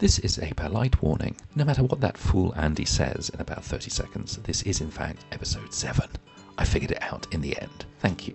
This is a polite warning. No matter what that fool Andy says in about 30 seconds, this is in fact episode 7. I figured it out in the end. Thank you.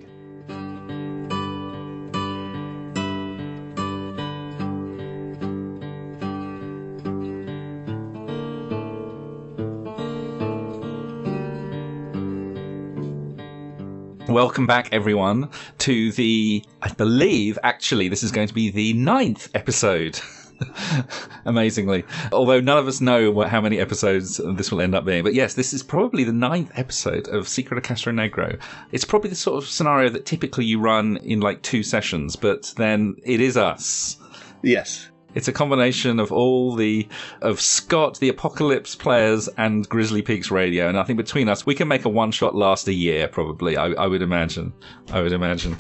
Welcome back, everyone, to the, I believe, actually, this is going to be the ninth episode. Amazingly. Although none of us know what, how many episodes this will end up being. But yes, this is probably the ninth episode of Secret of Castronegro. It's probably the sort of scenario that typically you run in like two sessions, but then it is us. Yes. It's a combination of all the of Scott, the Apocalypse players, and Grizzly Peaks Radio, and I think between us, we can make a one shot last a year. Probably, I, I would imagine. I would imagine.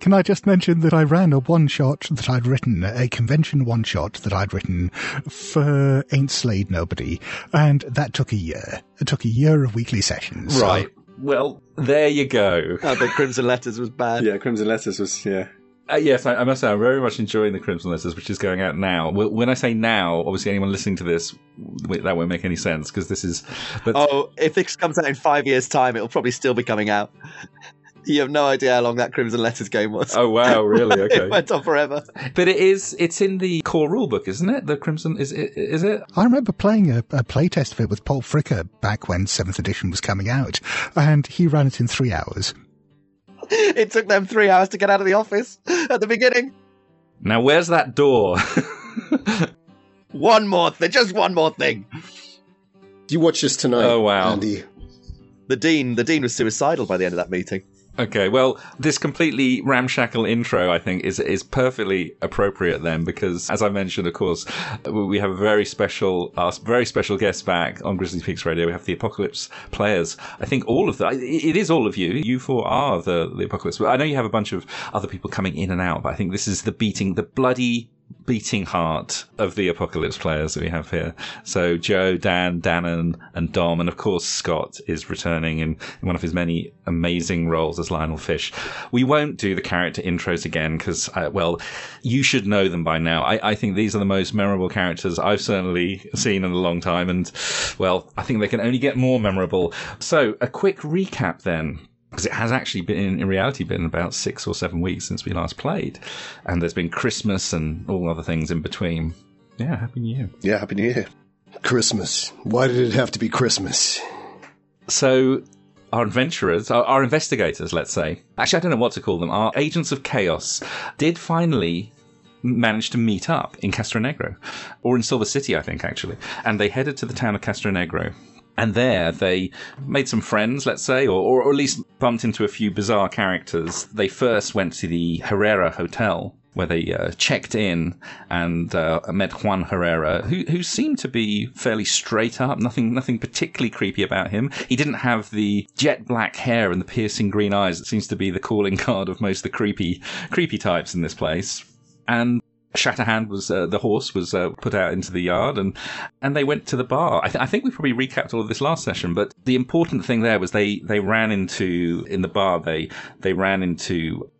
Can I just mention that I ran a one shot that I'd written, a convention one shot that I'd written for Ain't Slayed Nobody, and that took a year. It took a year of weekly sessions. so- Right. Well, there you go. I bet Crimson Letters was bad. Yeah, Crimson Letters was, yeah. Uh, yes, I, I must say I'm very much enjoying the Crimson Letters, which is going out now. When I say now, obviously anyone listening to this, that won't make any sense because this is. But Oh, if this comes out in five years' time, it'll probably still be coming out. You have no idea how long that Crimson Letters game was. oh wow, really? Okay, it went on forever. but it is. It's in the core rulebook, isn't it? The Crimson is it? Is it? I remember playing a, a playtest of it with Paul Fricker back when 7th edition was coming out, and he ran it in three hours. It took them three hours to get out of the office at the beginning. Now where's that door? One more thing, just one more thing. Do you watch this tonight, Oh, wow. Andy. The dean, the dean was suicidal by the end of that meeting. Okay, well, this completely ramshackle intro, I think, is is perfectly appropriate then, because as I mentioned, of course, we have a very special, very special guest back on Grizzly Peaks Radio. We have the Apocalypse players. I think all of them. It is all of you. You four are the the Apocalypse. I know you have a bunch of other people coming in and out, but I think this is the beating, the bloody beating heart of the apocalypse players that we have here. So Joe, Dan, Danann, and Dom, and of course Scott is returning in, in one of his many amazing roles as Lionel Fish. We won't do the character intros again because, uh, well, you should know them by now. I, I think these are the most memorable characters I've certainly seen in a long time, and well, I think they can only get more memorable. So a quick recap then because it has actually been in reality been about six or seven weeks since we last played and there's been christmas and all other things in between yeah happy new year Yeah, Happy New Year. Christmas. Why did it have to be Christmas? so our adventurers our, our investigators let's say actually i don't know what to call them our agents of chaos did finally manage to meet up in castronegro or in silver city i think actually and they headed to the town of castronegro and there they made some friends, let's say, or, or at least bumped into a few bizarre characters. They first went to the Herrera Hotel, where they uh, checked in and uh, met Juan Herrera, who who seemed to be fairly straight up. Nothing nothing particularly creepy about him. He didn't have the jet black hair and the piercing green eyes that seems to be the calling card of most of the creepy creepy types in this place. And Shatterhand was uh, the horse was uh, put out into the yard, and and they went to the bar. I, th- I think we probably recapped all of this last session, but the important thing there was they they ran into in the bar they they ran into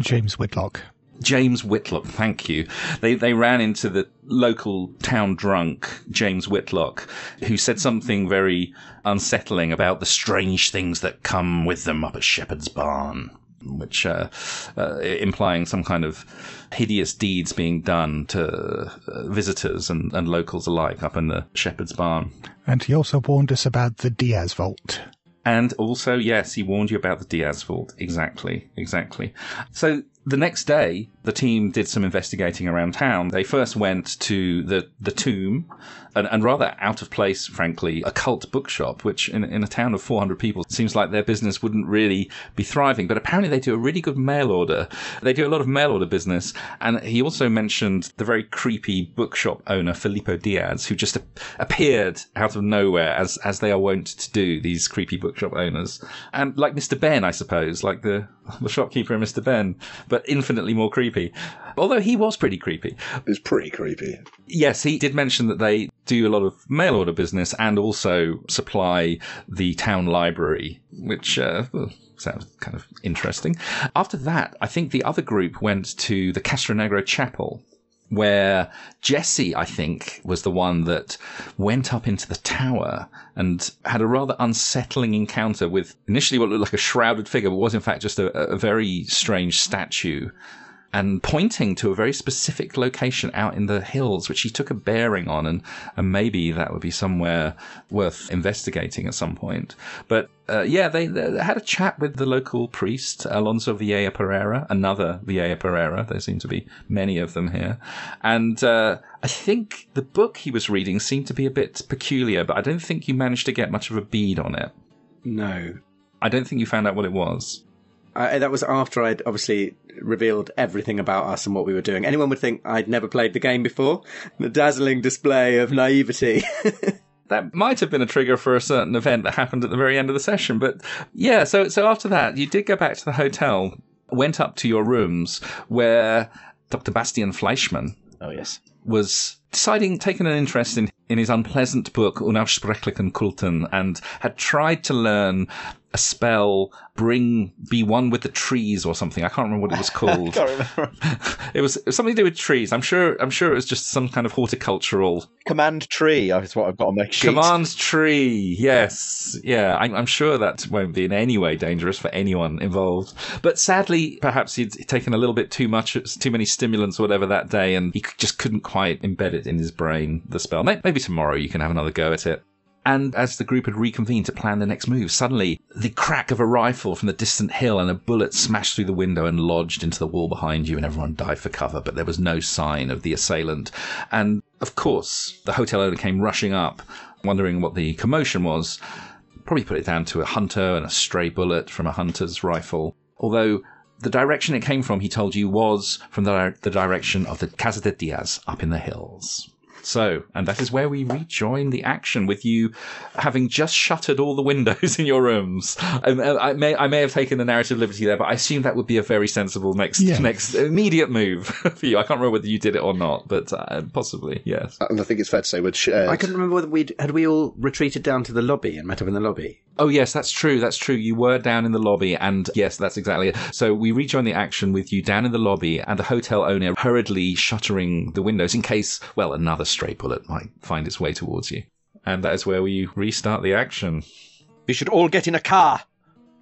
James Whitlock. James Whitlock, thank you. They they ran into the local town drunk, James Whitlock, who said something very unsettling about the strange things that come with them up at Shepherd's Barn, which uh, uh, implying some kind of hideous deeds being done to uh, visitors and, and locals alike up in the Shepherd's Barn. And he also warned us about the Diaz Vault. And also, yes, he warned you about the Diaz vault. Exactly, exactly. So the next day, the team did some investigating around town. They first went to the, the tomb, and, and rather out of place, frankly, a cult bookshop, which in, in a town of 400 people seems like their business wouldn't really be thriving. But apparently they do a really good mail order. They do a lot of mail order business. And he also mentioned the very creepy bookshop owner, Filippo Diaz, who just appeared out of nowhere as, as they are wont to do, these creepy bookshop owners. And like Mr. Benn, I suppose, like the, the shopkeeper and Mr. Benn, but infinitely more creepy. Although he was pretty creepy. It's pretty creepy. Yes, he did mention that they do a lot of mail order business and also supply the town library, which uh, sounds kind of interesting. After that, I think the other group went to the Castronegro Chapel. where Jesse, I think, was the one that went up into the tower and had a rather unsettling encounter with initially what looked like a shrouded figure, but was in fact just a, a very strange statue and pointing to a very specific location out in the hills, which he took a bearing on, and, and maybe that would be somewhere worth investigating at some point. But uh, yeah, they, they, had a chat with the local priest, Alonso Vieja Pereira, another Vieja Pereira. There seem to be many of them here. And uh, I think the book he was reading seemed to be a bit peculiar, but I don't think you managed to get much of a bead on it. No. I don't think you found out what it was. I, that was after I'd obviously revealed everything about us and what we were doing. Anyone would think I'd never played the game before. The dazzling display of naivety. that might have been a trigger for a certain event that happened at the very end of the session. But yeah, so so after that, you did go back to the hotel, went up to your rooms where Dr. Bastian Fleischmann. Oh yes. Was deciding, taken an interest in, in his unpleasant book, Unaussprechlichen Kulten, and had tried to learn a spell, bring, be one with the trees or something. I can't remember what it was called. it, was, it was something to do with trees. I'm sure. I'm sure it was just some kind of horticultural command tree. Is what I've got on my sheet. Command tree. Yes. Yeah. I'm, I'm sure that won't be in any way dangerous for anyone involved. But sadly, perhaps he'd taken a little bit too much, too many stimulants or whatever that day, and he just couldn't quite embed it in his brain. The spell. Maybe tomorrow you can have another go at it. And as the group had reconvened to plan the next move, suddenly the crack of a rifle from the distant hill and a bullet smashed through the window and lodged into the wall behind you, and everyone dived for cover, but there was no sign of the assailant. And of course, the hotel owner came rushing up, wondering what the commotion was. Probably put it down to a hunter and a stray bullet from a hunter's rifle. Although the direction it came from, he told you, was from the, the direction of the Casa de Diaz up in the hills. So, and that is where we rejoin the action with you having just shuttered all the windows in your rooms. And uh, I may, I may have taken a narrative liberty there, but I assume that would be a very sensible next, Yes. next immediate move for you. I can't remember whether you did it or not, but uh, possibly, yes. And I think it's fair to say we'd shared. I couldn't remember whether we had we all retreated down to the lobby and met up in the lobby. Oh yes, that's true. That's true. You were down in the lobby, and yes, that's exactly it. So we rejoin the action with you down in the lobby, and the hotel owner hurriedly shuttering the windows in case, well, another stray bullet might find its way towards you. And that is where we restart the action. We should all get in a car.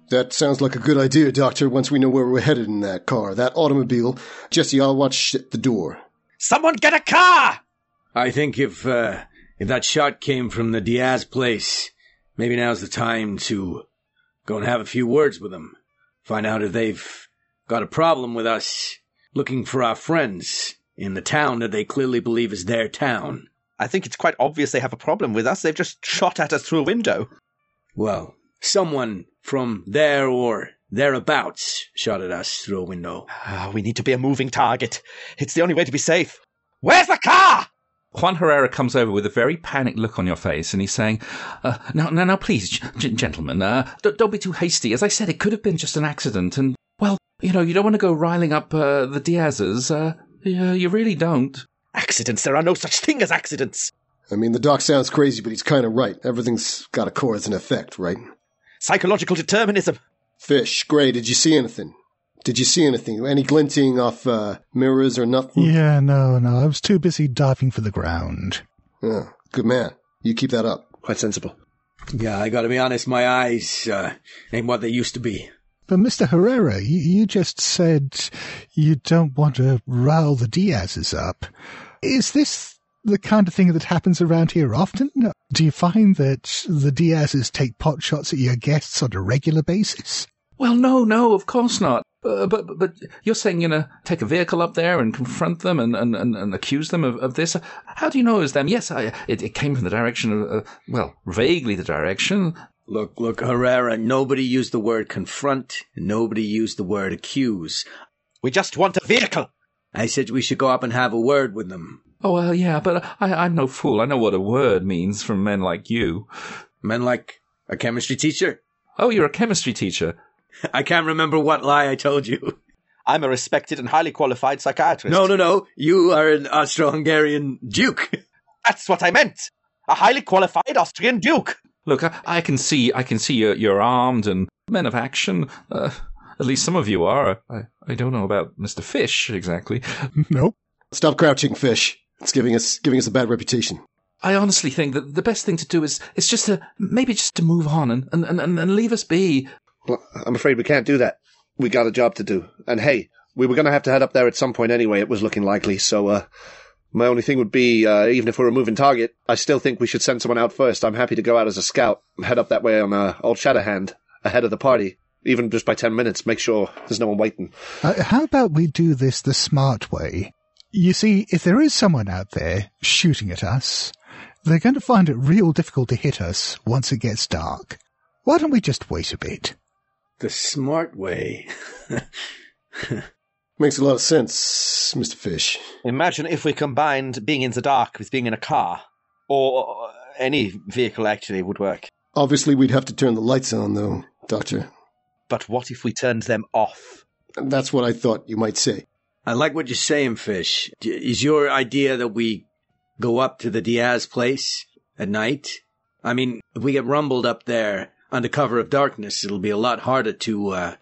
That sounds like a good idea, Doctor, once we know where we're headed in that car, that automobile. Jesse, I'll watch the door. Someone get a car! I think if uh, if that shot came from the Diaz place, maybe now's the time to go and have a few words with them. Find out if they've got a problem with us looking for our friends in the town that they clearly believe is their town. I think it's quite obvious they have a problem with us. They've just shot at us through a window. Well, someone from there or thereabouts shot at us through a window. Ah, we need to be a moving target. It's the only way to be safe. Where's the car? Juan Herrera comes over with a very panicked look on your face, and he's saying, uh, "Now, now, now, please, g- gentlemen, uh, d- don't be too hasty. As I said, it could have been just an accident, and well, you know, you don't want to go riling up uh, the Diazes. You, you really don't." Accidents. There are no such thing as accidents. I mean, the doc sounds crazy, but he's kind of right. Everything's got a cause and effect, right? Psychological determinism. Fish, Gray, did you see anything? Did you see anything? Any glinting off uh, mirrors or nothing? Yeah, no, no. I was too busy diving for the ground. Yeah, good man. You keep that up. Quite sensible. Yeah, I gotta be honest, my eyes uh, ain't what they used to be. But Mr. Herrera, you, you just said you don't want to rile the Diazes up. Is this the kind of thing that happens around here often? Do you find that the Diazes take pot shots at your guests on a regular basis? Well, no, no, of course not. Uh, but, but but you're saying you know take a vehicle up there and confront them and, and, and, and accuse them of, of this. How do you know it was them? Yes, I, it, it came from the direction of uh, well, vaguely the direction. Look, look, Herrera, nobody used the word confront, and nobody used the word accuse. We just want a vehicle. I said we should go up and have a word with them. Oh well, yeah, but I, I'm no fool. I know what a word means from men like you. Men like a chemistry teacher. Oh, you're a chemistry teacher. I can't remember what lie I told you. I'm a respected and highly qualified psychiatrist. No, no, no. You are an Austro-Hungarian duke. That's what I meant. A highly qualified Austrian duke. Look, I, I can see, I can see you're, you're armed and men of action. Uh, at least some of you are. I, I don't know about Mister Fish exactly. Nope. Stop crouching, fish. It's giving us giving us a bad reputation. I honestly think that the best thing to do is is just to maybe just to move on and and, and, and leave us be. Well, I'm afraid we can't do that. We got a job to do. And hey, we were going to have to head up there at some point anyway. It was looking likely. So, uh, my only thing would be, uh, even if we're a moving target, I still think we should send someone out first. I'm happy to go out as a scout, head up that way on uh, Old Shatterhand, ahead of the party, even just by 10 minutes, make sure there's no one waiting. Uh, how about we do this the smart way? You see, if there is someone out there shooting at us, they're going to find it real difficult to hit us once it gets dark. Why don't we just wait a bit? The smart way. Makes a lot of sense, Mr. Fish. Imagine if we combined being in the dark with being in a car. Or any vehicle actually would work. Obviously, we'd have to turn the lights on, though, Doctor. But what if we turned them off? That's what I thought you might say. I like what you're saying, Fish. Is your idea that we go up to the Diaz place at night? I mean, if we get rumbled up there under cover of darkness, it'll be a lot harder to uh,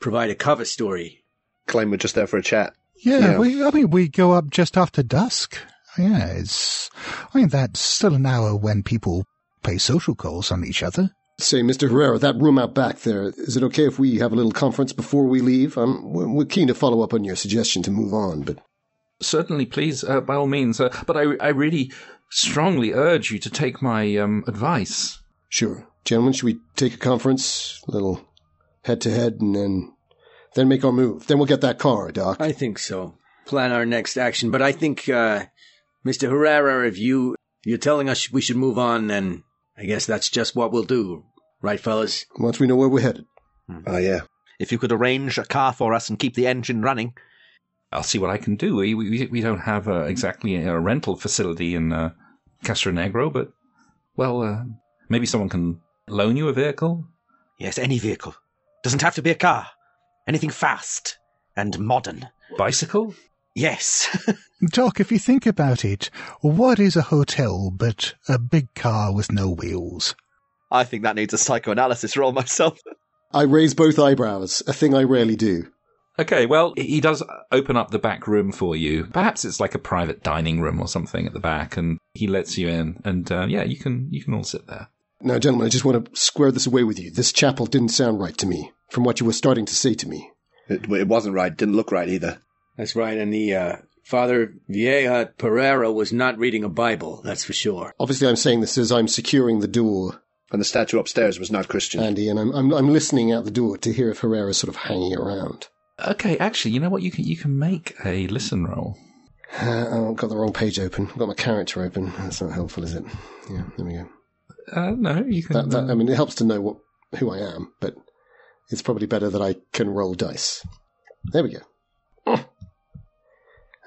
provide a cover story. Claim we're just there for a chat. Yeah, Yeah. We, I mean, we go up just after dusk. Yeah, it's. I mean, that's still an hour when people pay social calls on each other. Say, Mr. Herrera, that room out back there, is it okay if we have a little conference before we leave? We're we're keen to follow up on your suggestion to move on, but Certainly, please, uh, by all means. Uh, but I I really strongly urge you to take my um, advice. sure. Gentlemen, should we take a conference, a little head to head, and then then make our move? Then we'll get that car, Doc. I think so. Plan our next action, but I think, uh, Mr. Herrera, if you you're telling us we should move on, then I guess that's just what we'll do, right, fellas? Once we know where we're headed. Oh, yeah. If you could arrange a car for us and keep the engine running. I'll see what I can do. We we, we don't have uh, exactly a rental facility in uh, Castronegro, but well, uh, maybe someone can loan you a vehicle. Yes, any vehicle. Doesn't have to be a car. Anything fast and modern. Bicycle? Yes. Doc, if you think about it, what is a hotel but a big car with no wheels? I think that needs a psychoanalysis role myself. I raise both eyebrows, a thing I rarely do. Okay, well, he does open up the back room for you. Perhaps it's like a private dining room or something at the back, and he lets you in. And uh, yeah, you can you can all sit there. Now, gentlemen, I just want to square this away with you. This chapel didn't sound right to me, from what you were starting to say to me. It, it wasn't right. Didn't look right either. That's right, and the uh, Father Vieja Pereira was not reading a Bible, that's for sure. Obviously, I'm saying this as I'm securing the door, And the statue upstairs was not Christian. Andy, and I'm, I'm, I'm listening out the door to hear if Herrera's sort of hanging around. Okay, actually, you know what? You can you can make a listen roll. Uh, oh, I've got the wrong page open. I've got my character open. That's not helpful, is it? Yeah, there we go. Uh, no, you can. That, that, I mean, it helps to know what who I am, but it's probably better that I can roll dice. There we go.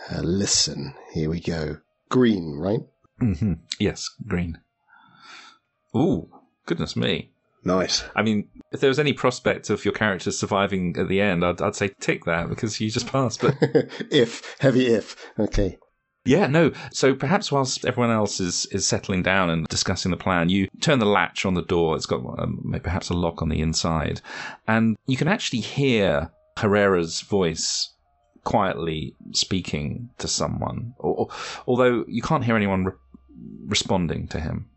Uh, listen, here we go. Green, right? hmm Yes, green. Ooh, goodness me. Nice. I mean, if there was any prospect of your character surviving at the end, I'd, I'd say tick that because you just passed. But if heavy if. Okay. Yeah, no. So perhaps whilst everyone else is, is settling down and discussing the plan, you turn the latch on the door. It's got um, perhaps a lock on the inside, and you can actually hear Herrera's voice quietly speaking to someone, or, or- although you can't hear anyone re- responding to him.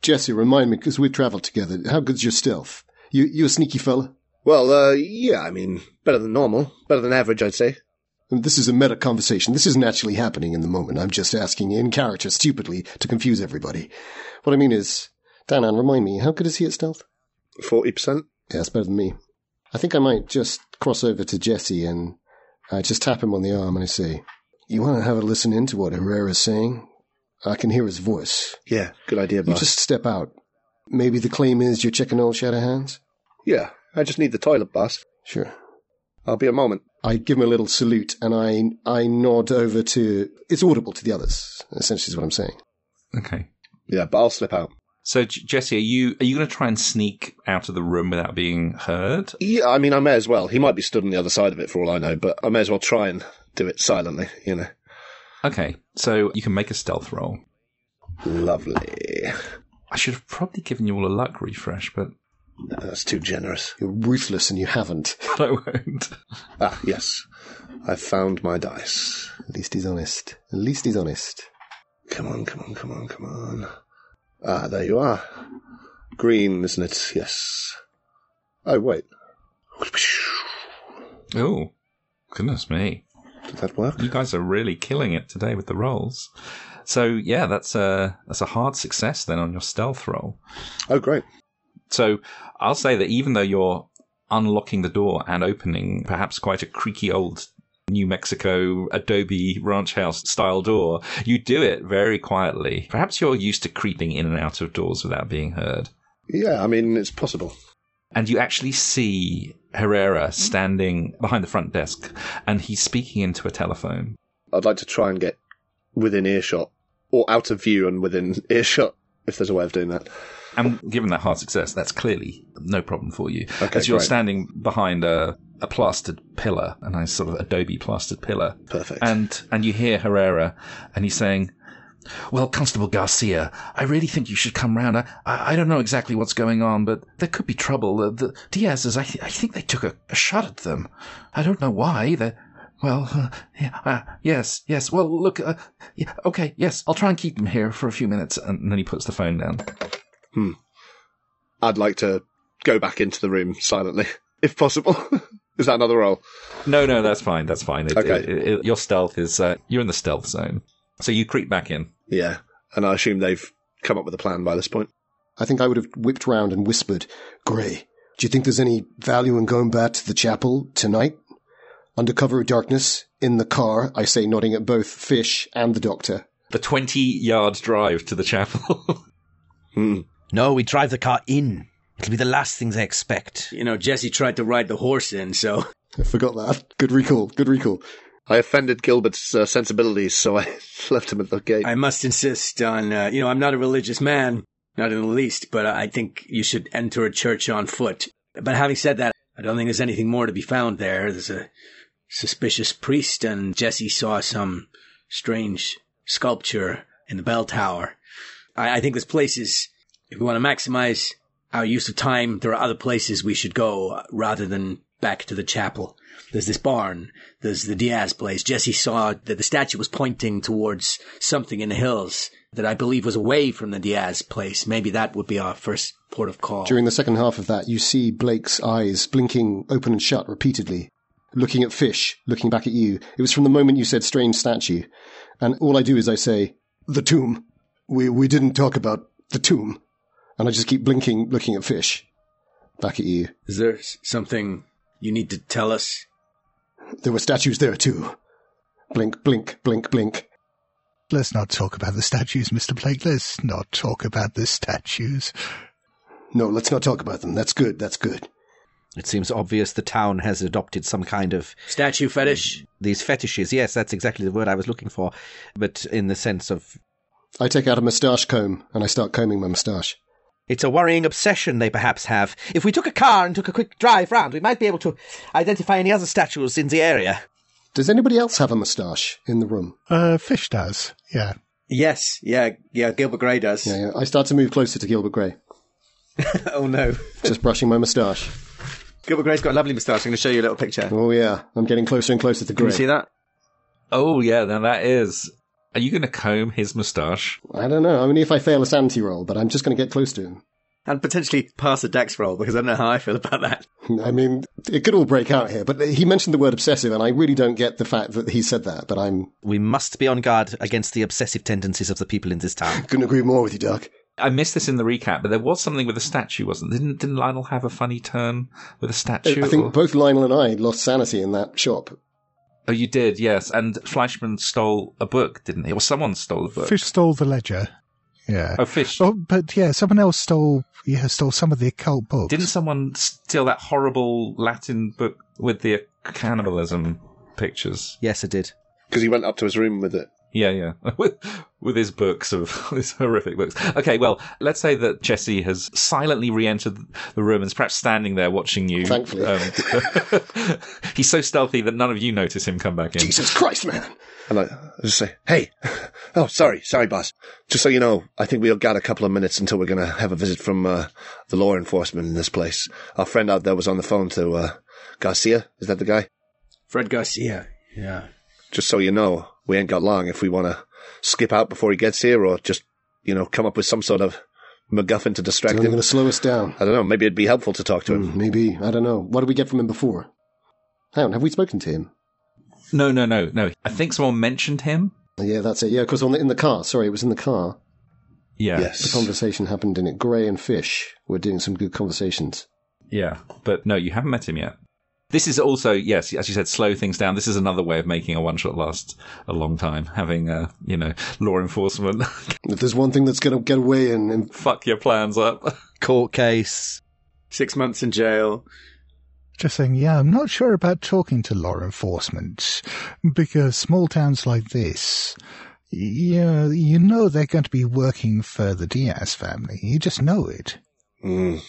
Jesse, remind me because we've travelled together. How good's your stealth? You you a sneaky fella? Well, uh, yeah, I mean, better than normal. Better than average, I'd say. This is a meta conversation. This isn't actually happening in the moment. I'm just asking in character stupidly to confuse everybody. What I mean is, Danann, remind me, how good is he at stealth? 40%? Yeah, it's better than me. I think I might just cross over to Jesse and uh, just tap him on the arm and I say, You want to have a listen in to what Herrera's saying? I can hear his voice. Yeah, good idea, boss. You just step out. Maybe the claim is you're checking old Shatterhands? Yeah, I just need the toilet, boss. Sure. I'll be a moment. I give him a little salute and I I nod over to. It's audible to the others. Essentially, is what I'm saying. Okay. Yeah, but I'll slip out. So Jesse, are you are you going to try and sneak out of the room without being heard? Yeah, I mean, I may as well. He might be stood on the other side of it for all I know, but I may as well try and do it silently, you know. Okay, so you can make a stealth roll. Lovely. I should have probably given you all a luck refresh, but No, that's too generous. You're ruthless and you haven't. I won't. Ah, yes. I've found my dice. At least he's honest. At least he's honest. Come on, come on, come on, come on. Ah, there you are. Green, isn't it? Yes. Oh, wait. Oh, goodness me. Did that work? You guys are really killing it today with the rolls. So yeah, that's a that's a hard success then on your stealth roll. Oh, great. So I'll say that even though you're unlocking the door and opening perhaps quite a creaky old New Mexico Adobe ranch house style door, you do it very quietly. Perhaps you're used to creeping in and out of doors without being heard. Yeah, I mean, it's possible. And you actually see Herrera standing behind the front desk and he's speaking into a telephone. I'd like to try and get within earshot, or out of view and within earshot, if there's a way of doing that. And given that hard success, that's clearly no problem for you. Okay, As you're great. standing behind a, a plastered pillar, a nice sort of Adobe plastered pillar. Perfect. And and you hear Herrera, and he's saying, "Well, Constable Garcia, I really think you should come round. I, I, I don't know exactly what's going on, but there could be trouble. The, the Diaz's, I, th- I think they took a, a shot at them. I don't know why. They, well, uh, yeah, uh, yes, yes. Well, look, uh, yeah, okay, yes, I'll try and keep them here for a few minutes." And then he puts the phone down. I'd like to go back into the room silently, if possible. Is that another roll? No, no, that's fine. That's fine. It, Okay. it- it- your stealth is uh, you're in the stealth zone, so you creep back in. Yeah. And I assume they've come up with a plan by this point. I think I would have whipped round and whispered, Gray, do you think there's any value in going back to the chapel tonight? Under cover of darkness, in the car, I say, nodding at both Fish and the doctor. The twenty-yard drive to the chapel. Hmm. No, we drive the car in. It'll be the last things I expect. You know, Jesse tried to ride the horse in, so I forgot that. Good recall, good recall. I offended Gilbert's uh, sensibilities, so I left him at the gate. I must insist on, uh, you know, I'm not a religious man, not in the least, but I think you should enter a church on foot. But having said that, I don't think there's anything more to be found there. There's a suspicious priest, and Jesse saw some strange sculpture in the bell tower. I, I think this place is, if we want to maximize our use of time, there are other places we should go uh, rather than back to the chapel. There's this barn. There's the Diaz place. Jesse saw that the statue was pointing towards something in the hills that I believe was away from the Diaz place. Maybe that would be our first port of call. During the second half of that, you see Blake's eyes blinking open and shut repeatedly, looking at Fish, looking back at you. It was from the moment you said strange statue. And all I do is I say, the tomb. We, we didn't talk about the tomb. And I just keep blinking, looking at Fish. Back at you. Is there something you need to tell us? There were statues there too. Blink, blink, blink, blink. Let's not talk about the statues, Mr. Blake. Let's not talk about the statues. No, let's not talk about them. That's good, that's good. It seems obvious the town has adopted some kind of Statue fetish? these fetishes. Yes, that's exactly the word I was looking for. But in the sense of I take out a moustache comb and I start combing my moustache. It's a worrying obsession they perhaps have. If we took a car and took a quick drive round, we might be able to identify any other statues in the area. Does anybody else have a moustache in the room? Uh, Fish does. Yeah. Yes. Yeah. Yeah. Gilbert Gray does. Yeah, yeah. I start to move closer to Gilbert Gray, oh no. just brushing my moustache. Gilbert Gray's got a lovely moustache. I'm going to show you a little picture. Oh yeah, I'm getting closer and closer to Can Grey. you see that? oh yeah, now that is. Are you going to comb his moustache? I don't know. Only if I fail a sanity roll, but I'm just going to get close to him. And potentially pass a dex roll because I don't know how I feel about that. I mean, it could all break out here, but he mentioned the word obsessive, and I really don't get the fact that he said that. But I'm We must be on guard against the obsessive tendencies of the people in this town. couldn't agree more with you, Doug. I missed this in the recap, but there was something with a statue, wasn't? there? Didn't didn't Lionel have a funny turn with a statue? I think or- both Lionel and I lost sanity in that shop. Oh, you did, yes. And Fleischmann stole a book, didn't he? Or someone stole a book. Fish stole the ledger. Yeah. Oh, fish. Oh, but yeah, someone else stole, yeah, stole some of the occult books. Didn't someone steal that horrible Latin book with the cannibalism pictures? Yes, it did. Because he went up to his room with it. Yeah, yeah. with, with his books of his horrific books. Okay, well, let's say that Jesse has silently re-entered the room and is perhaps standing there watching you. Thankfully. Um, he's so stealthy that none of you notice him come back in. Jesus Christ, man! And I, I just say, hey, oh, sorry, sorry, boss. Just so you know, I think we've got a couple of minutes until we're going to have a visit from uh, the law enforcement in this place. Our friend out there was on the phone to uh, Garcia. Is that the guy? Fred Garcia. Yeah. Just so you know, we ain't got long if we want to skip out before he gets here or just, you know, come up with some sort of MacGuffin to distract only him. going to slow us down. I don't know. Maybe it'd be helpful to talk to him. Mm, maybe. I don't know. What did we get from him before? Hang on, have we spoken to him? No, no, no, no. I think someone mentioned him. Yeah, that's it. Yeah, because in the car. Sorry, it was in the car. Yeah. Yes. The conversation happened in it. Gray and Fish were doing some good conversations. Yeah. But no, you haven't met him yet. This is also, yes, as you said, slow things down. This is another way of making a one shot last a long time. Having, uh, you know, law enforcement If there's one thing that's going to get away and, and fuck your plans up. Court case. Six months in jail. Just saying, yeah, I'm not sure about talking to law enforcement because small towns like this, yeah, you know they're going to be working for the Diaz family. You just know it. Mm.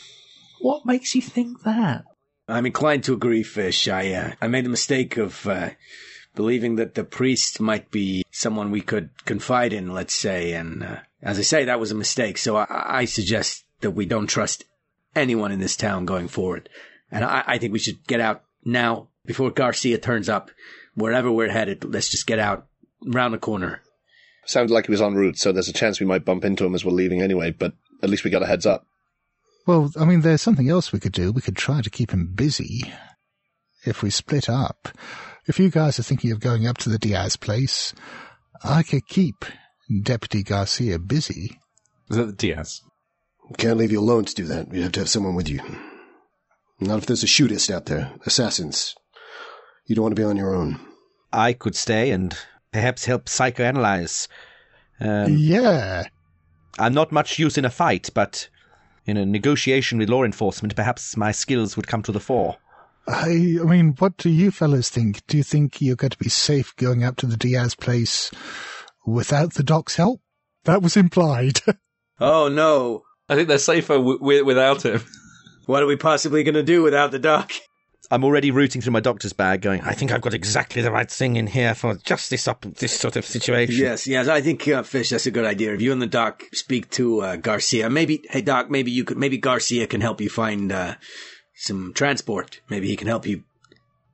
what makes you think that? I'm inclined to agree, Fish. I uh, I made the mistake of uh, believing that the priest might be someone we could confide in, let's say, and uh, as I say, that was a mistake. So I, I suggest that we don't trust anyone in this town going forward, and I, I think we should get out now before Garcia turns up. Wherever we're headed, let's just get out round the corner. Sounded like he was en route, so there's a chance we might bump into him as we're leaving anyway, but at least we got a heads up. Well, I mean, there's something else we could do. We could try to keep him busy. If we split up, if you guys are thinking of going up to the Diaz place, I could keep Deputy Garcia busy. Is that the Diaz? can't leave you alone to do that. You'd have to have someone with you. Not if there's a shootist out there, assassins. You don't want to be on your own. I could stay and perhaps help psychoanalyze. Um, yeah. I'm not much use in a fight, but in a negotiation with law enforcement, perhaps my skills would come to the fore. I, I mean, what do you fellows think? Do you think you're going to be safe going up to the Diaz place without the doc's help? That was implied. Oh no! I think they're safer w- w- without him. What are we possibly going to do without the doc? I'm already rooting through my doctor's bag, going, I think I've got exactly the right thing in here for just this up this sort of situation. Yes, yes, I think uh, Fish. That's a good idea. If you and the doc speak to uh, Garcia, maybe, hey doc, maybe you could, maybe Garcia can help you find uh, some transport. Maybe he can help you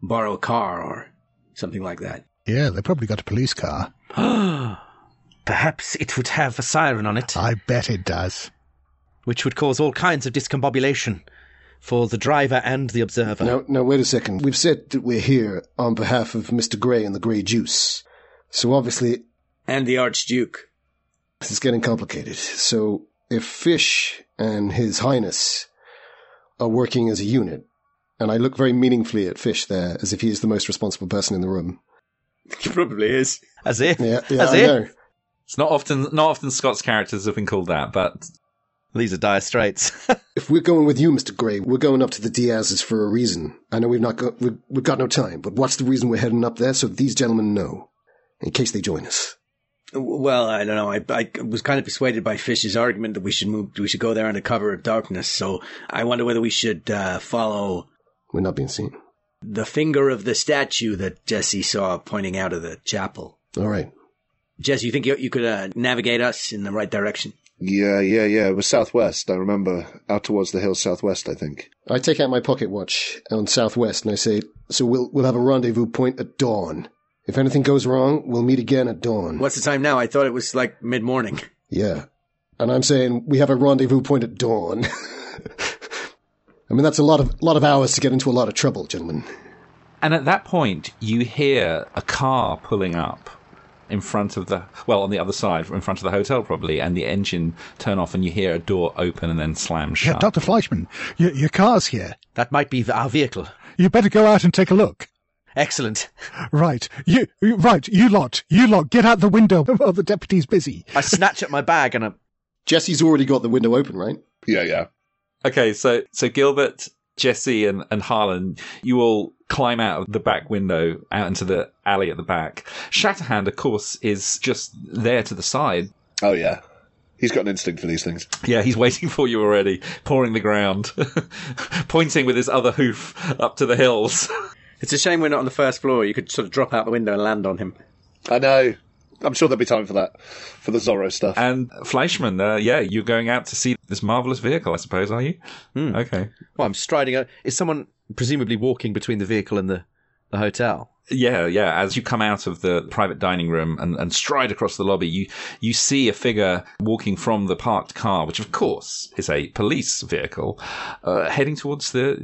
borrow a car or something like that. yeah, they probably got a police car. Perhaps it would have a siren on it, I bet it does. which would cause all kinds of discombobulation for the driver and the observer. Now, now, wait a second. We've said that we're here on behalf of Mr. Gray and the Gray Juice. So obviously, And the Archduke. this is getting complicated. So if Fish and His Highness are working as a unit, and I look very meaningfully at Fish there, as if he is the most responsible person in the room. He probably is. As if. Yeah, yeah, As I if. know. It's not often, not often Scott's characters have been called that, but These are dire straits. If we're going with you, Mr. Gray, we're going up to the Diaz's for a reason. I know we've not got, we've, we've got no time, but what's the reason we're heading up there so these gentlemen know, in case they join us? Well, I don't know. I, I was kind of persuaded by Fish's argument that we should move, we should go there under cover of darkness. So I wonder whether we should uh, follow We're not being seen. the finger of the statue that Jesse saw pointing out of the chapel. All right. Jesse, you think you, you could uh, navigate us in the right direction? Yeah, yeah, yeah. It was southwest. I remember out towards the hills southwest. I think. I take out my pocket watch on Southwest and I say, so we'll, we'll have a rendezvous point at dawn. If anything goes wrong, we'll meet again at dawn. What's the time now? I thought it was like mid morning. Yeah. And I'm saying we have a rendezvous point at dawn. I mean, that's a lot of, lot of hours to get into a lot of trouble, gentlemen. And at that point, you hear a car pulling up in front of the, well, on the other side, in front of the hotel probably, and the engine turn off, and you hear a door open and then slam shut Yeah, shut. Dr. Fleischmann, your, your car's here. that might be our vehicle. You better go out and take a look. Excellent. Right, you, you- right, you lot, you lot, get out the window while the deputy's busy. I snatch at my bag and I'm, Jesse's already got the window open, right? Yeah, yeah. Okay, so so Gilbert, Jesse, and and Harlan, you all climb out of the back window out into the alley at the back. Shatterhand, of course, is just there to the side. Oh yeah. He's got an instinct for these things. Yeah, he's waiting for you already, pouring the ground, pointing with his other hoof up to the hills. It's a shame we're not on the first floor. You could sort of drop out the window and land on him. I know. I'm sure there'll be time for that, for the Zorro stuff. And Fleischmann, uh, yeah, you're going out to see this marvelous vehicle, I suppose, are you? Okay. well, I'm striding out. Is someone presumably walking between the vehicle and the, the hotel? Yeah, yeah. As you come out of the private dining room and, and stride across the lobby, you you see a figure walking from the parked car, which of course is a police vehicle, uh, heading towards the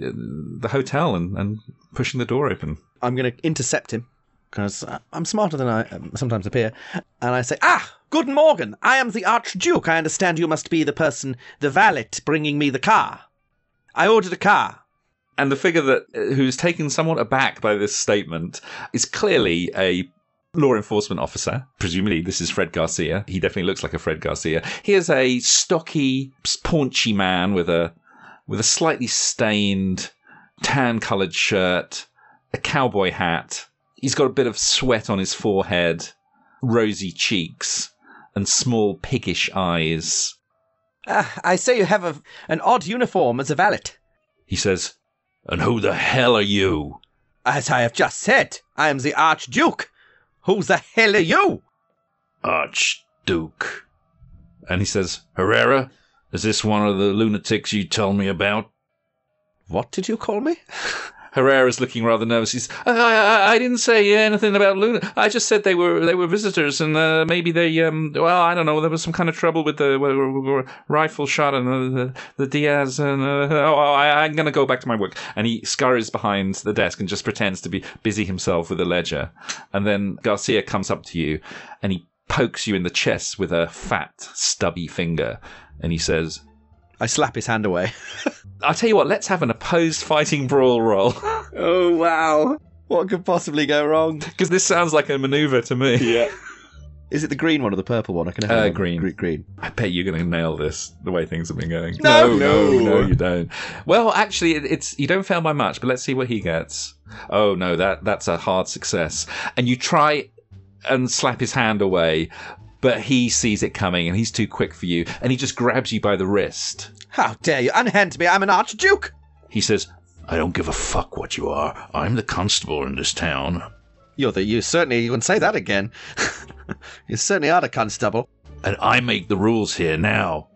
the hotel and, and pushing the door open. I'm going to intercept him because I'm smarter than I sometimes appear. And I say, Ah, Guten Morgen. I am the Archduke. I understand you must be the person, the valet, bringing me the car. I ordered a car. And the figure that who's taken somewhat aback by this statement is clearly a law enforcement officer. Presumably, this is Fred Garcia. He definitely looks like a Fred Garcia. He is a stocky, paunchy man with a with a slightly stained, tan-coloured shirt, a cowboy hat. He's got a bit of sweat on his forehead, rosy cheeks, and small piggish eyes. Ah, I say you have a, an odd uniform as a valet. He says, And who the hell are you? As I have just said, I am the Archduke. Who the hell are you? Archduke. And he says, Herrera, is this one of the lunatics you told me about? What did you call me? Herrera's looking rather nervous. He's, I, I, I didn't say anything about Luna. I just said they were they were visitors, and uh, maybe they, um, well, I don't know. There was some kind of trouble with the rifle shot and the, the, Diaz. And uh, oh, I, I'm going to go back to my work. And he scurries behind the desk and just pretends to be busy himself with a ledger. And then Garcia comes up to you, and he pokes you in the chest with a fat, stubby finger, and he says, I slap his hand away. I'll tell you what, let's have an opposed fighting brawl roll. oh, wow. What could possibly go wrong? Because this sounds like a maneuver to me. Yeah. Is it the green one or the purple one? I can have Uh, one. green. Green. Green. I bet you're going to nail this the way things have been going. No! no, no, you don't. Well, actually, it's you don't fail by much, but let's see what he gets. Oh no, that that's a hard success. And you try and slap his hand away, but he sees it coming and he's too quick for you, and he just grabs you by the wrist. How dare you unhand me? I'm an Archduke. He says, "I don't give a fuck what you are. I'm the constable in this town." You're the you certainly you can say that again. you certainly are the constable. and I make the rules here now.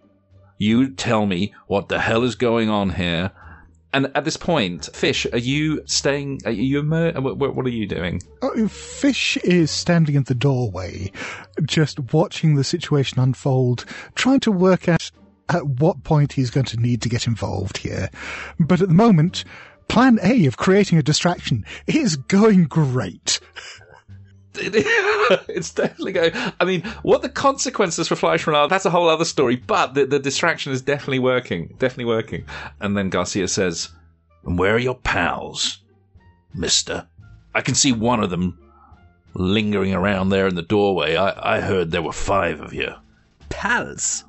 You tell me what the hell is going on here. And at this point, Fish, are you staying? Are you what, what what are you doing? Oh, Fish is standing in the doorway, just watching the situation unfold, trying to work out at what point he's going to need to get involved here. But at the moment, plan A of creating a distraction is going great. it's definitely going. I mean, what the consequences for Fleischmann are, that's a whole other story. But the, the distraction is definitely working. Definitely working. And then Garcia says, And where are your pals, mister? I can see one of them lingering around there in the doorway. I, I heard there were five of you. Pals.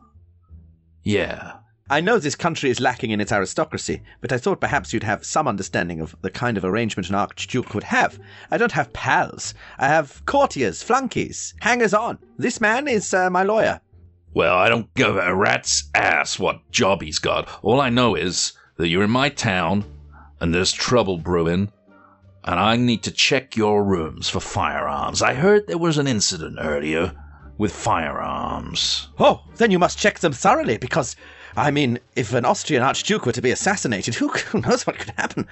Yeah. I know this country is lacking in its aristocracy, but I thought perhaps you'd have some understanding of the kind of arrangement an archduke would have. I don't have pals. I have courtiers, flunkies, hangers on. This man is uh, my lawyer. Well, I don't give a rat's ass what job he's got. All I know is that you're in my town and there's trouble brewing, and I need to check your rooms for firearms. I heard there was an incident earlier with firearms. Oh, then you must check them thoroughly, because, I mean, if an Austrian archduke were to be assassinated, who, who knows what could happen?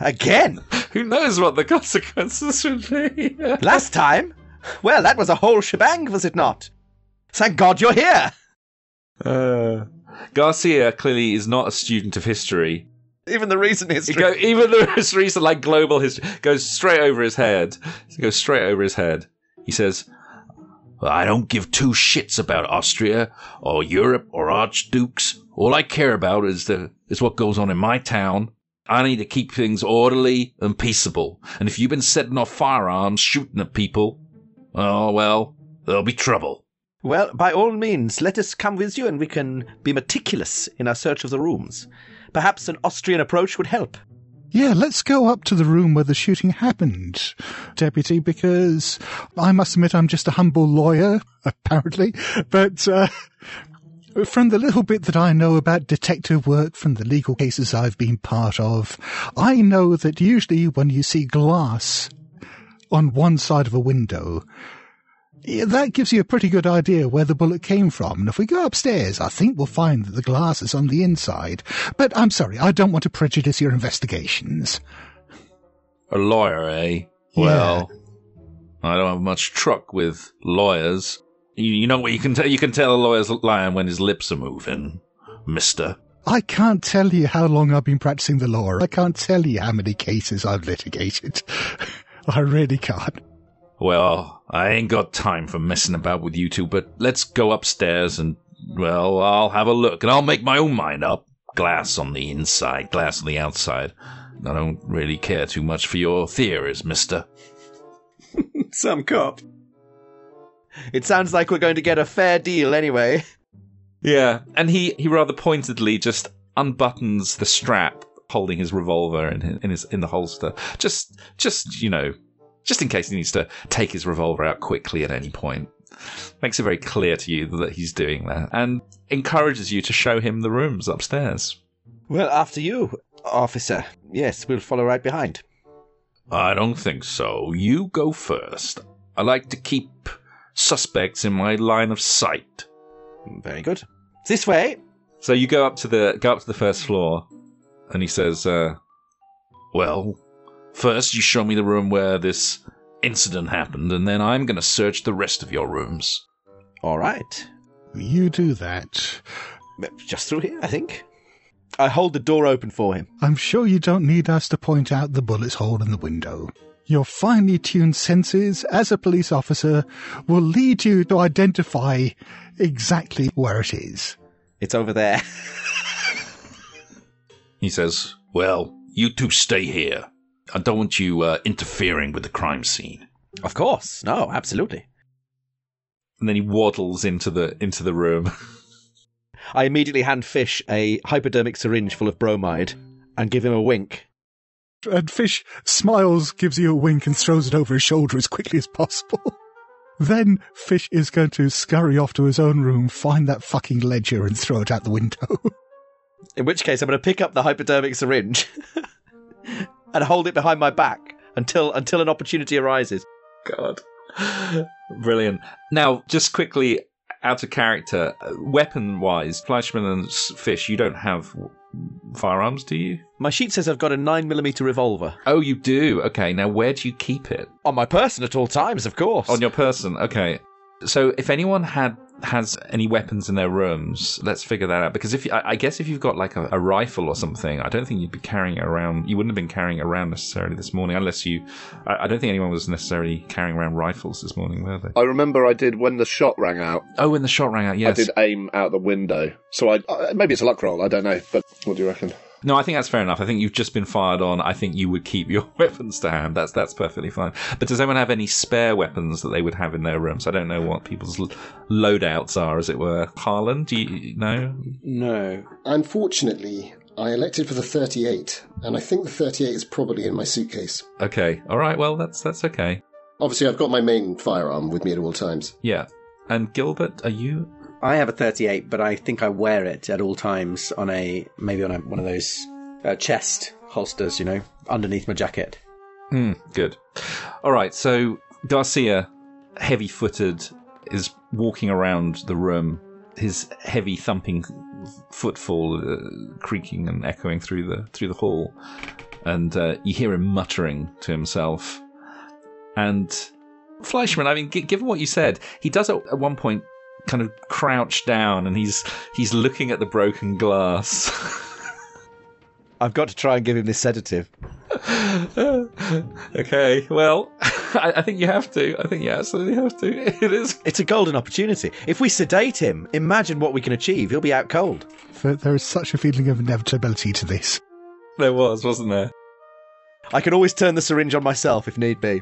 Again, Who knows what the consequences would be? last time? Well, that was a whole shebang, was it not? Thank God you're here! Uh, Garcia clearly is not a student of history. Even the recent It history. go, even the most recent, like global history, goes straight over his head. It goes straight over his head. He says, "Well, "I don't give two shits about Austria or Europe or archdukes. All I care about is the is what goes on in my town. I need to keep things orderly and peaceable. And if you've been setting off firearms, shooting at people, oh well, there'll be trouble." Well, by all means, let us come with you and we can be meticulous in our search of the rooms. Perhaps an Austrian approach would help. Yeah, let's go up to the room where the shooting happened, Deputy, because I must admit I'm just a humble lawyer, apparently, but, uh, from the little bit that I know about detective work from the legal cases I've been part of, I know that usually when you see glass on one side of a window, yeah, that gives you a pretty good idea where the bullet came from. And if we go upstairs, I think we'll find that the glass is on the inside. But I'm sorry, I don't want to prejudice your investigations. A lawyer, eh? Well, I don't have much truck with lawyers. You, you know what you can tell? You can tell a lawyer's lying when his lips are moving, Mister. I can't tell you how long I've been practicing the law. I can't tell you how many cases I've litigated. I really can't. Well, I ain't got time for messing about with you two, but let's go upstairs and, well, I'll have a look and I'll make my own mind up. Glass on the inside, glass on the outside. I don't really care too much for your theories, mister. Some cop. It sounds like we're going to get a fair deal anyway. Yeah, and he, he rather pointedly just unbuttons the strap holding his revolver in his, in his in the holster. Just just you know, just in case he needs to take his revolver out quickly at any point. Makes it very clear to you that he's doing that and encourages you to show him the rooms upstairs. Well, after you, officer. Yes, we'll follow right behind. I don't think so. You go first. I like to keep suspects in my line of sight. Very good. This way. So you go up to the go up to the first floor, and he says, uh, "Well, first you show me the room where this incident happened, and then I'm going to search the rest of your rooms." All right. You do that. Just through here, I think. I hold the door open for him. I'm sure you don't need us to point out the bullet's hole in the window. Your finely tuned senses as a police officer will lead you to identify exactly where it is. It's over there. He says, "Well, you two stay here. I don't want you uh, interfering with the crime scene." of course. No, absolutely. And then he waddles into the into the room. I immediately hand Fish a hypodermic syringe full of bromide and give him a wink. And Fish smiles, gives you a wink, and throws it over his shoulder as quickly as possible. then Fish is going to scurry off to his own room, find that fucking ledger, and throw it out the window. In which case, I'm going to pick up the hypodermic syringe and hold it behind my back until until an opportunity arises. God. Brilliant. Now, just quickly, out of character, weapon wise, Fleischmann and Fish, you don't have firearms, do you? My sheet says I've got a 9mm revolver. Oh, you do? Okay, now where do you keep it? On my person at all times, of course. On your person, okay. So if anyone had has any weapons in their rooms, let's figure that out. Because if I, I guess if you've got like a, a rifle or something, I don't think you'd be carrying it around. You wouldn't have been carrying it around necessarily this morning, unless you. I, I don't think anyone was necessarily carrying around rifles this morning, were they? I remember I did when the shot rang out. Oh, when the shot rang out, yes. I did aim out the window. So I uh, maybe it's a luck roll. I don't know. But what do you reckon? No, I think that's fair enough. I think you've just been fired on. I think you would keep your weapons to hand. That's that's perfectly fine. But does anyone have any spare weapons that they would have in their rooms? I don't know what people's loadouts are, as it were. Harlan, do you know? No. Unfortunately, I elected for the 38, and I think the 38 is probably in my suitcase. Okay, all right. Well, that's that's okay. Obviously, I've got my main firearm with me at all times. Yeah. And Gilbert, are you? I have a 38, but I think I wear it at all times on a maybe on a, one of those uh, chest holsters, you know, underneath my jacket. Hmm. Good. All right. So Garcia, heavy-footed, is walking around the room. His heavy thumping footfall uh, creaking and echoing through the through the hall, and uh, you hear him muttering to himself. And Fleischmann, I mean, g- given what you said, he does at, at one point kind of crouched down, and he's he's looking at the broken glass. I've got to try and give him this sedative. okay, well, I, I think you have to. I think you absolutely have to. It is. It's a golden opportunity. If we sedate him, imagine what we can achieve. He'll be out cold. For there is such a feeling of inevitability to this. There was, wasn't there? I can always turn the syringe on myself if need be.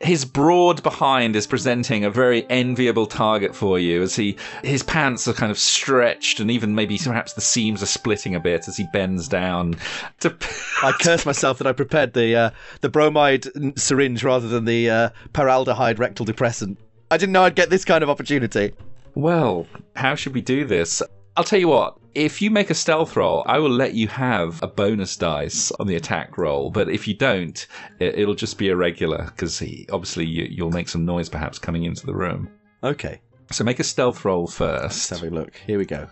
His broad behind is presenting a very enviable target for you as he his pants are kind of stretched and even maybe perhaps the seams are splitting a bit as he bends down to I curse myself that I prepared the uh, the bromide syringe rather than the uh, paraldehyde rectal depressant. I didn't know I'd get this kind of opportunity. Well, how should we do this? I'll tell you what. If you make a stealth roll, I will let you have a bonus dice on the attack roll. But if you don't, it, it'll just be a regular because obviously you, you'll make some noise perhaps coming into the room. Okay, So make a stealth roll let's first. have a look. Here we go.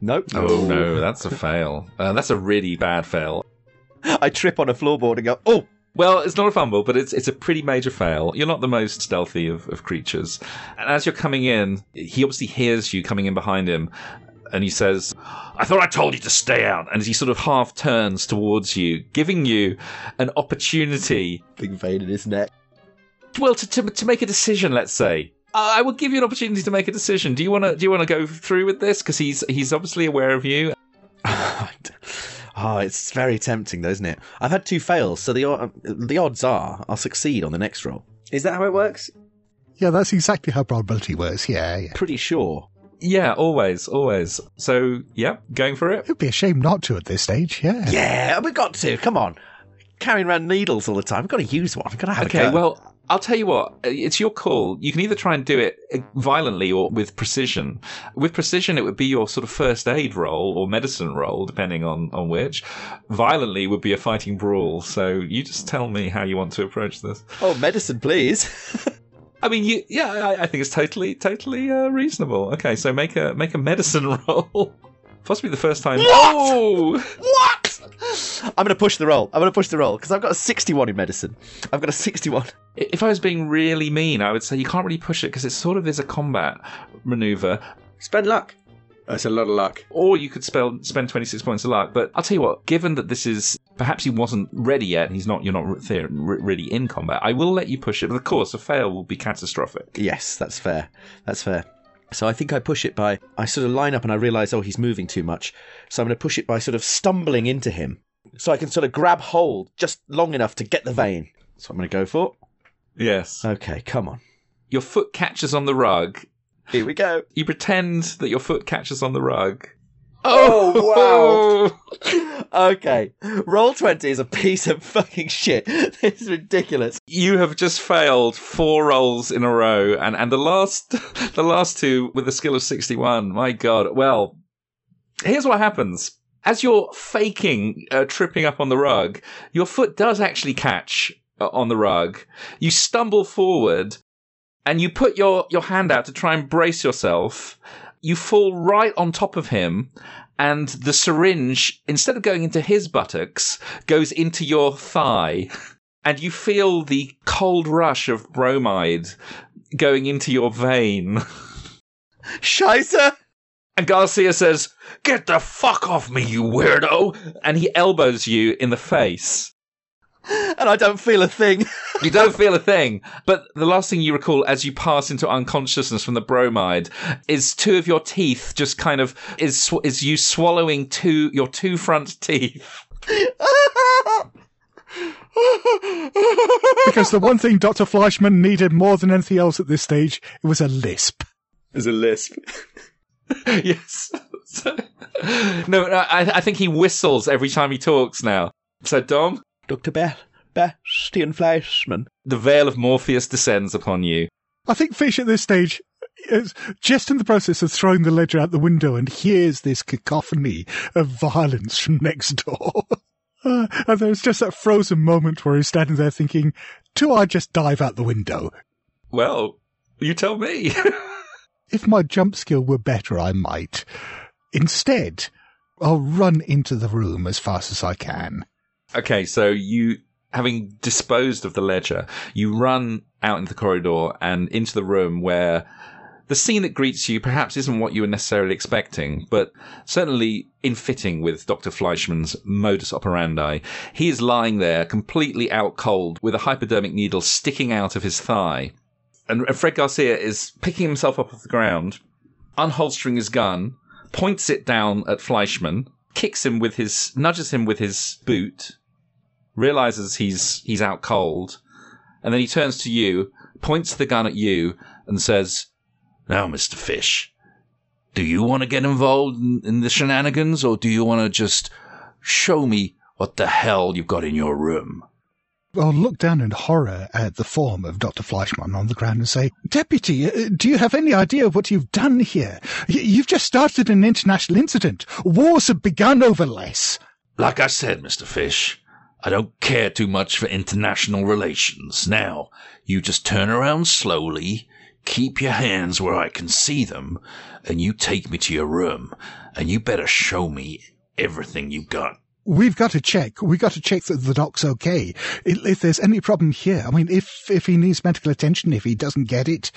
Nope. Oh no, that's a fail. Uh, that's a really bad fail. I trip on a floorboard and go, oh, Well, it's not a fumble, but it's it's a pretty major fail. You're not the most stealthy of, of creatures. And as you're coming in, he obviously hears you coming in behind him, and he says, I thought I told you to stay out. And he sort of half turns towards you, giving you an opportunity, Big vein in his neck. well, to, to, to make a decision, let's say. I will give you an opportunity to make a decision. Do you want to do you want to go through with this? Because he's he's obviously aware of you. Oh, it's very tempting, though, isn't it? I've had two fails, so the the odds are I'll succeed on the next roll. Is that how it works? Yeah, that's exactly how probability works. Yeah, yeah. Pretty sure. Yeah, always, always. So, yeah, going for it. It'd be a shame not to at this stage. Yeah. Yeah, we've got to. Come on. Carrying around needles all the time. We've got to use one. We've got to have Okay, a go. well, I'll tell you what. It's your call. You can either try and do it violently or with precision. With precision, it would be your sort of first aid roll or medicine roll, depending on, on which. Violently would be a fighting brawl. So you just tell me how you want to approach this. Oh, medicine, please. I mean, you, yeah, I, I think it's totally, totally uh, reasonable. Okay, so make a make a medicine roll. Possibly the first time. Oh, what? I'm going to push the roll. I'm going to push the roll because I've got a 61 in medicine. I've got a 61. if I was being really mean, I would say you can't really push it because it sort of is a combat maneuver. Spend luck. That's a lot of luck. Or you could spell, spend 26 points of luck. But I'll tell you what, given that this is perhaps he wasn't ready yet, he's not, you're not re- re- really in combat, I will let you push it. But of course, a fail will be catastrophic. Yes, that's fair. That's fair. So I think I push it by I sort of line up and I realise oh he's moving too much. So I'm going to push it by sort of stumbling into him, so I can sort of grab hold just long enough to get the vein. That's what I'm going to go for. Yes. Okay, come on. Your foot catches on the rug. Here we go. You pretend that your foot catches on the rug. Oh, wow. Okay, roll twenty is a piece of fucking shit. This is ridiculous. You have just failed four rolls in a row, and, and the last the last two with a skill of sixty one. My God! Well, here's what happens: as you're faking uh, tripping up on the rug, your foot does actually catch uh, on the rug. You stumble forward, and you put your your hand out to try and brace yourself. You fall right on top of him, and the syringe, instead of going into his buttocks, goes into your thigh and you feel the cold rush of bromide going into your vein. Scheiße! And Garcia says, Get the fuck off me, you weirdo! And he elbows you in the face. And I don't feel a thing. You don't feel a thing. But the last thing you recall as you pass into unconsciousness from the bromide is two of your teeth just kind of is sw- is you swallowing two your two front teeth. Because the one thing Dr. Fleischmann needed more than anything else at this stage, it was a lisp. There's a lisp. yes. No, no, I, I think he whistles every time he talks now. So, Dom, Dr. Be- Bastian Fleischmann. the veil of Morpheus descends upon you. I think Fish at this stage is just in the process of throwing the ledger out the window and hears this cacophony of violence from next door. Uh, and there's just that frozen moment where he's standing there thinking, do I just dive out the window? Well, you tell me. If my jump skill were better, I might. Instead, I'll run into the room as fast as I can. Okay, so you, having disposed of the ledger, you run out into the corridor and into the room where the scene that greets you perhaps isn't what you were necessarily expecting, but certainly in fitting with Dr. Fleischmann's modus operandi. He is lying there completely out cold with a hypodermic needle sticking out of his thigh. And Fred Garcia is picking himself up off the ground, unholstering his gun, points it down at Fleischmann, kicks him with his, nudges him with his boot, realizes he's, he's out cold, and then he turns to you, points the gun at you, and says, Now, Mr. Fish, do you want to get involved in, in the shenanigans, or do you want to just show me what the hell you've got in your room? I'll look down in horror at the form of Dr. Fleischmann on the ground and say, Deputy, uh, do you have any idea of what you've done here? You've just started an international incident. Wars have begun over less. Like I said, Mr. Fish, I don't care too much for international relations. Now, you just turn around slowly, keep your hands where I can see them, and you take me to your room, and you better show me everything you've got we've got to check. We've got to check that the doc's okay. If, there's any problem here, I mean, if, if he needs medical attention, if he doesn't get it,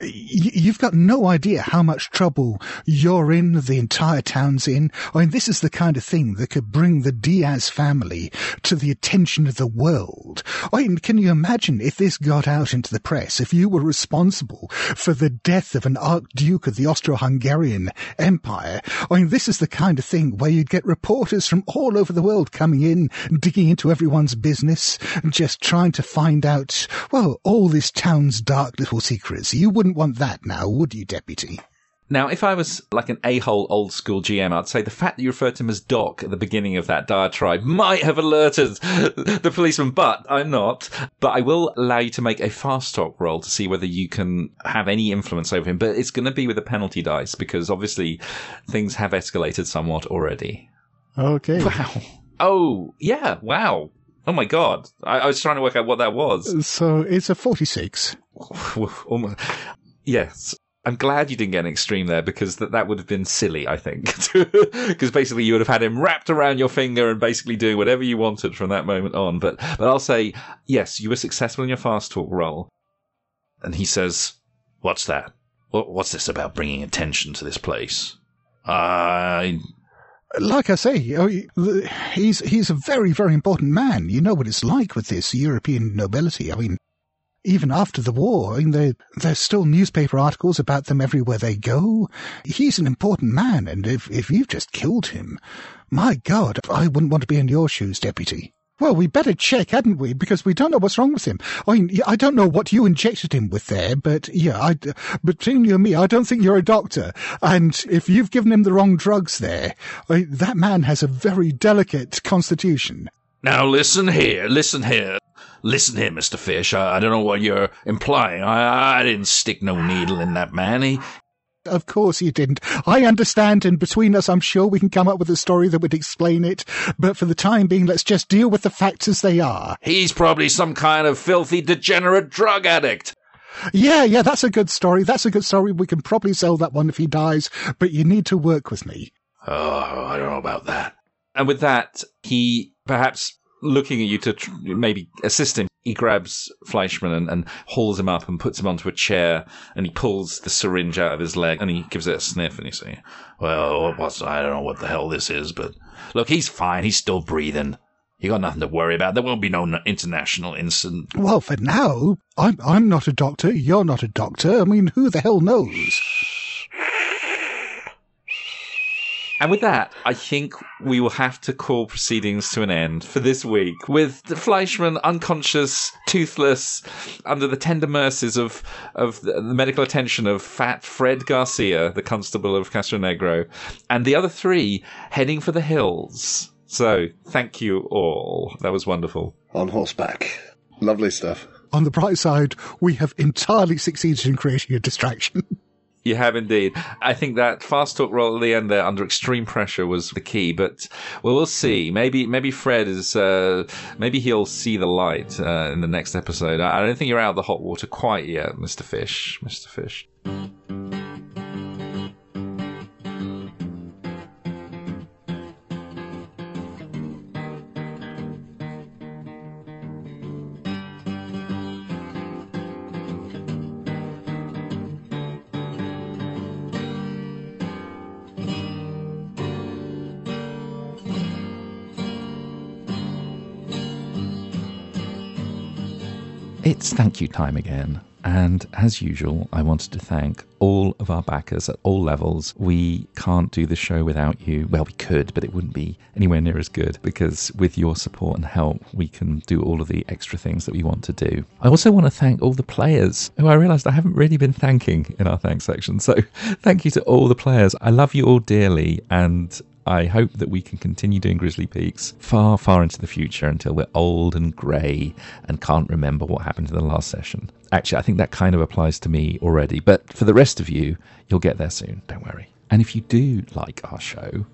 you've got no idea how much trouble you're in, the entire town's in. I mean, this is the kind of thing that could bring the Diaz family to the attention of the world. I mean, can you imagine if this got out into the press, if you were responsible for the death of an Archduke of the Austro-Hungarian Empire? I mean, this is the kind of thing where you'd get reporters from all over world coming in, digging into everyone's business, just trying to find out, well, all this town's dark little secrets. You wouldn't want that now, would you, Deputy? Now, if I was like an a-hole old school GM, I'd say the fact that you referred to him as Doc at the beginning of that diatribe might have alerted the policeman, but I'm not. But I will allow you to make a fast talk roll to see whether you can have any influence over him. But it's going to be with a penalty dice because obviously things have escalated somewhat already. Okay. Wow. Oh, yeah. Wow. Oh my God. I, I was trying to work out what that was. Uh, so it's a 46. Almost. Yes. I'm glad you didn't get an extreme there because that, that would have been silly, I think. Because basically you would have had him wrapped around your finger and basically doing whatever you wanted from that moment on. But, but I'll say, yes, you were successful in your fast talk roll. And he says, What's that? What, what's this about bringing attention to this place? Uh, I. Like I say, oh, he's he's a very very important man. You know what it's like with this European nobility. I mean, even after the war, I mean, there there's still newspaper articles about them everywhere they go. He's an important man, and if if you've just killed him, my God, I wouldn't want to be in your shoes, deputy. Well, we better check, hadn't we? Because we don't know what's wrong with him. I mean, I don't know what you injected him with there, but yeah, I, between you and me, I don't think you're a doctor. And if you've given him the wrong drugs there, I, that man has a very delicate constitution. Now listen here, listen here. Listen here, Mr. Fish. I, I don't know what you're implying. I, I didn't stick no needle in that man. He, Of course you didn't. I understand, and between us, I'm sure we can come up with a story that would explain it. But for the time being, let's just deal with the facts as they are. he's probably some kind of filthy, degenerate drug addict. Yeah, yeah, that's a good story. That's a good story. We can probably sell that one if he dies, but you need to work with me. Oh, I don't know about that. And with that, he perhaps looking at you to tr- maybe assist him. He grabs Fleischmann and, and hauls him up and puts him onto a chair, and he pulls the syringe out of his leg and he gives it a sniff and you say, "Well, what's I don't know what the hell this is, but look, he's fine. He's still breathing. You got nothing to worry about. There won't be no international incident." Well, for now, I'm, I'm not a doctor. You're not a doctor. I mean, who the hell knows? And with that, I think we will have to call proceedings to an end for this week with the Fleischmann unconscious, toothless, under the tender mercies of, of the, the medical attention of fat Fred Garcia, the constable of Castronegro, and the other three heading for the hills. So, thank you all. That was wonderful. On horseback. Lovely stuff. On the bright side, we have entirely succeeded in creating a distraction. You have indeed. I think that fast talk roll at the end there, under extreme pressure, was the key. But well, we'll see. Maybe maybe Fred is uh, maybe he'll see the light uh, in the next episode. I I don't think you're out of the hot water quite yet, Mister Fish. Mister Fish. It's thank you time again. And as usual, I wanted to thank all of our backers at all levels. We can't do the show without you. Well, we could, but it wouldn't be anywhere near as good because with your support and help, we can do all of the extra things that we want to do. I also want to thank all the players who I realized I haven't really been thanking in our thanks section. So thank you to all the players. I love you all dearly and I hope that we can continue doing Grizzly Peaks far, far into the future until we're old and grey and can't remember what happened in the last session. Actually, I think that kind of applies to me already, but for the rest of you, you'll get there soon, don't worry. And if you do like our show,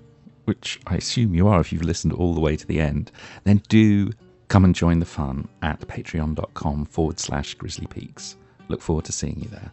which I assume you are if you've listened all the way to the end, then do come and join the fun at patreon.com forward slash grizzly peaks. Look forward to seeing you there.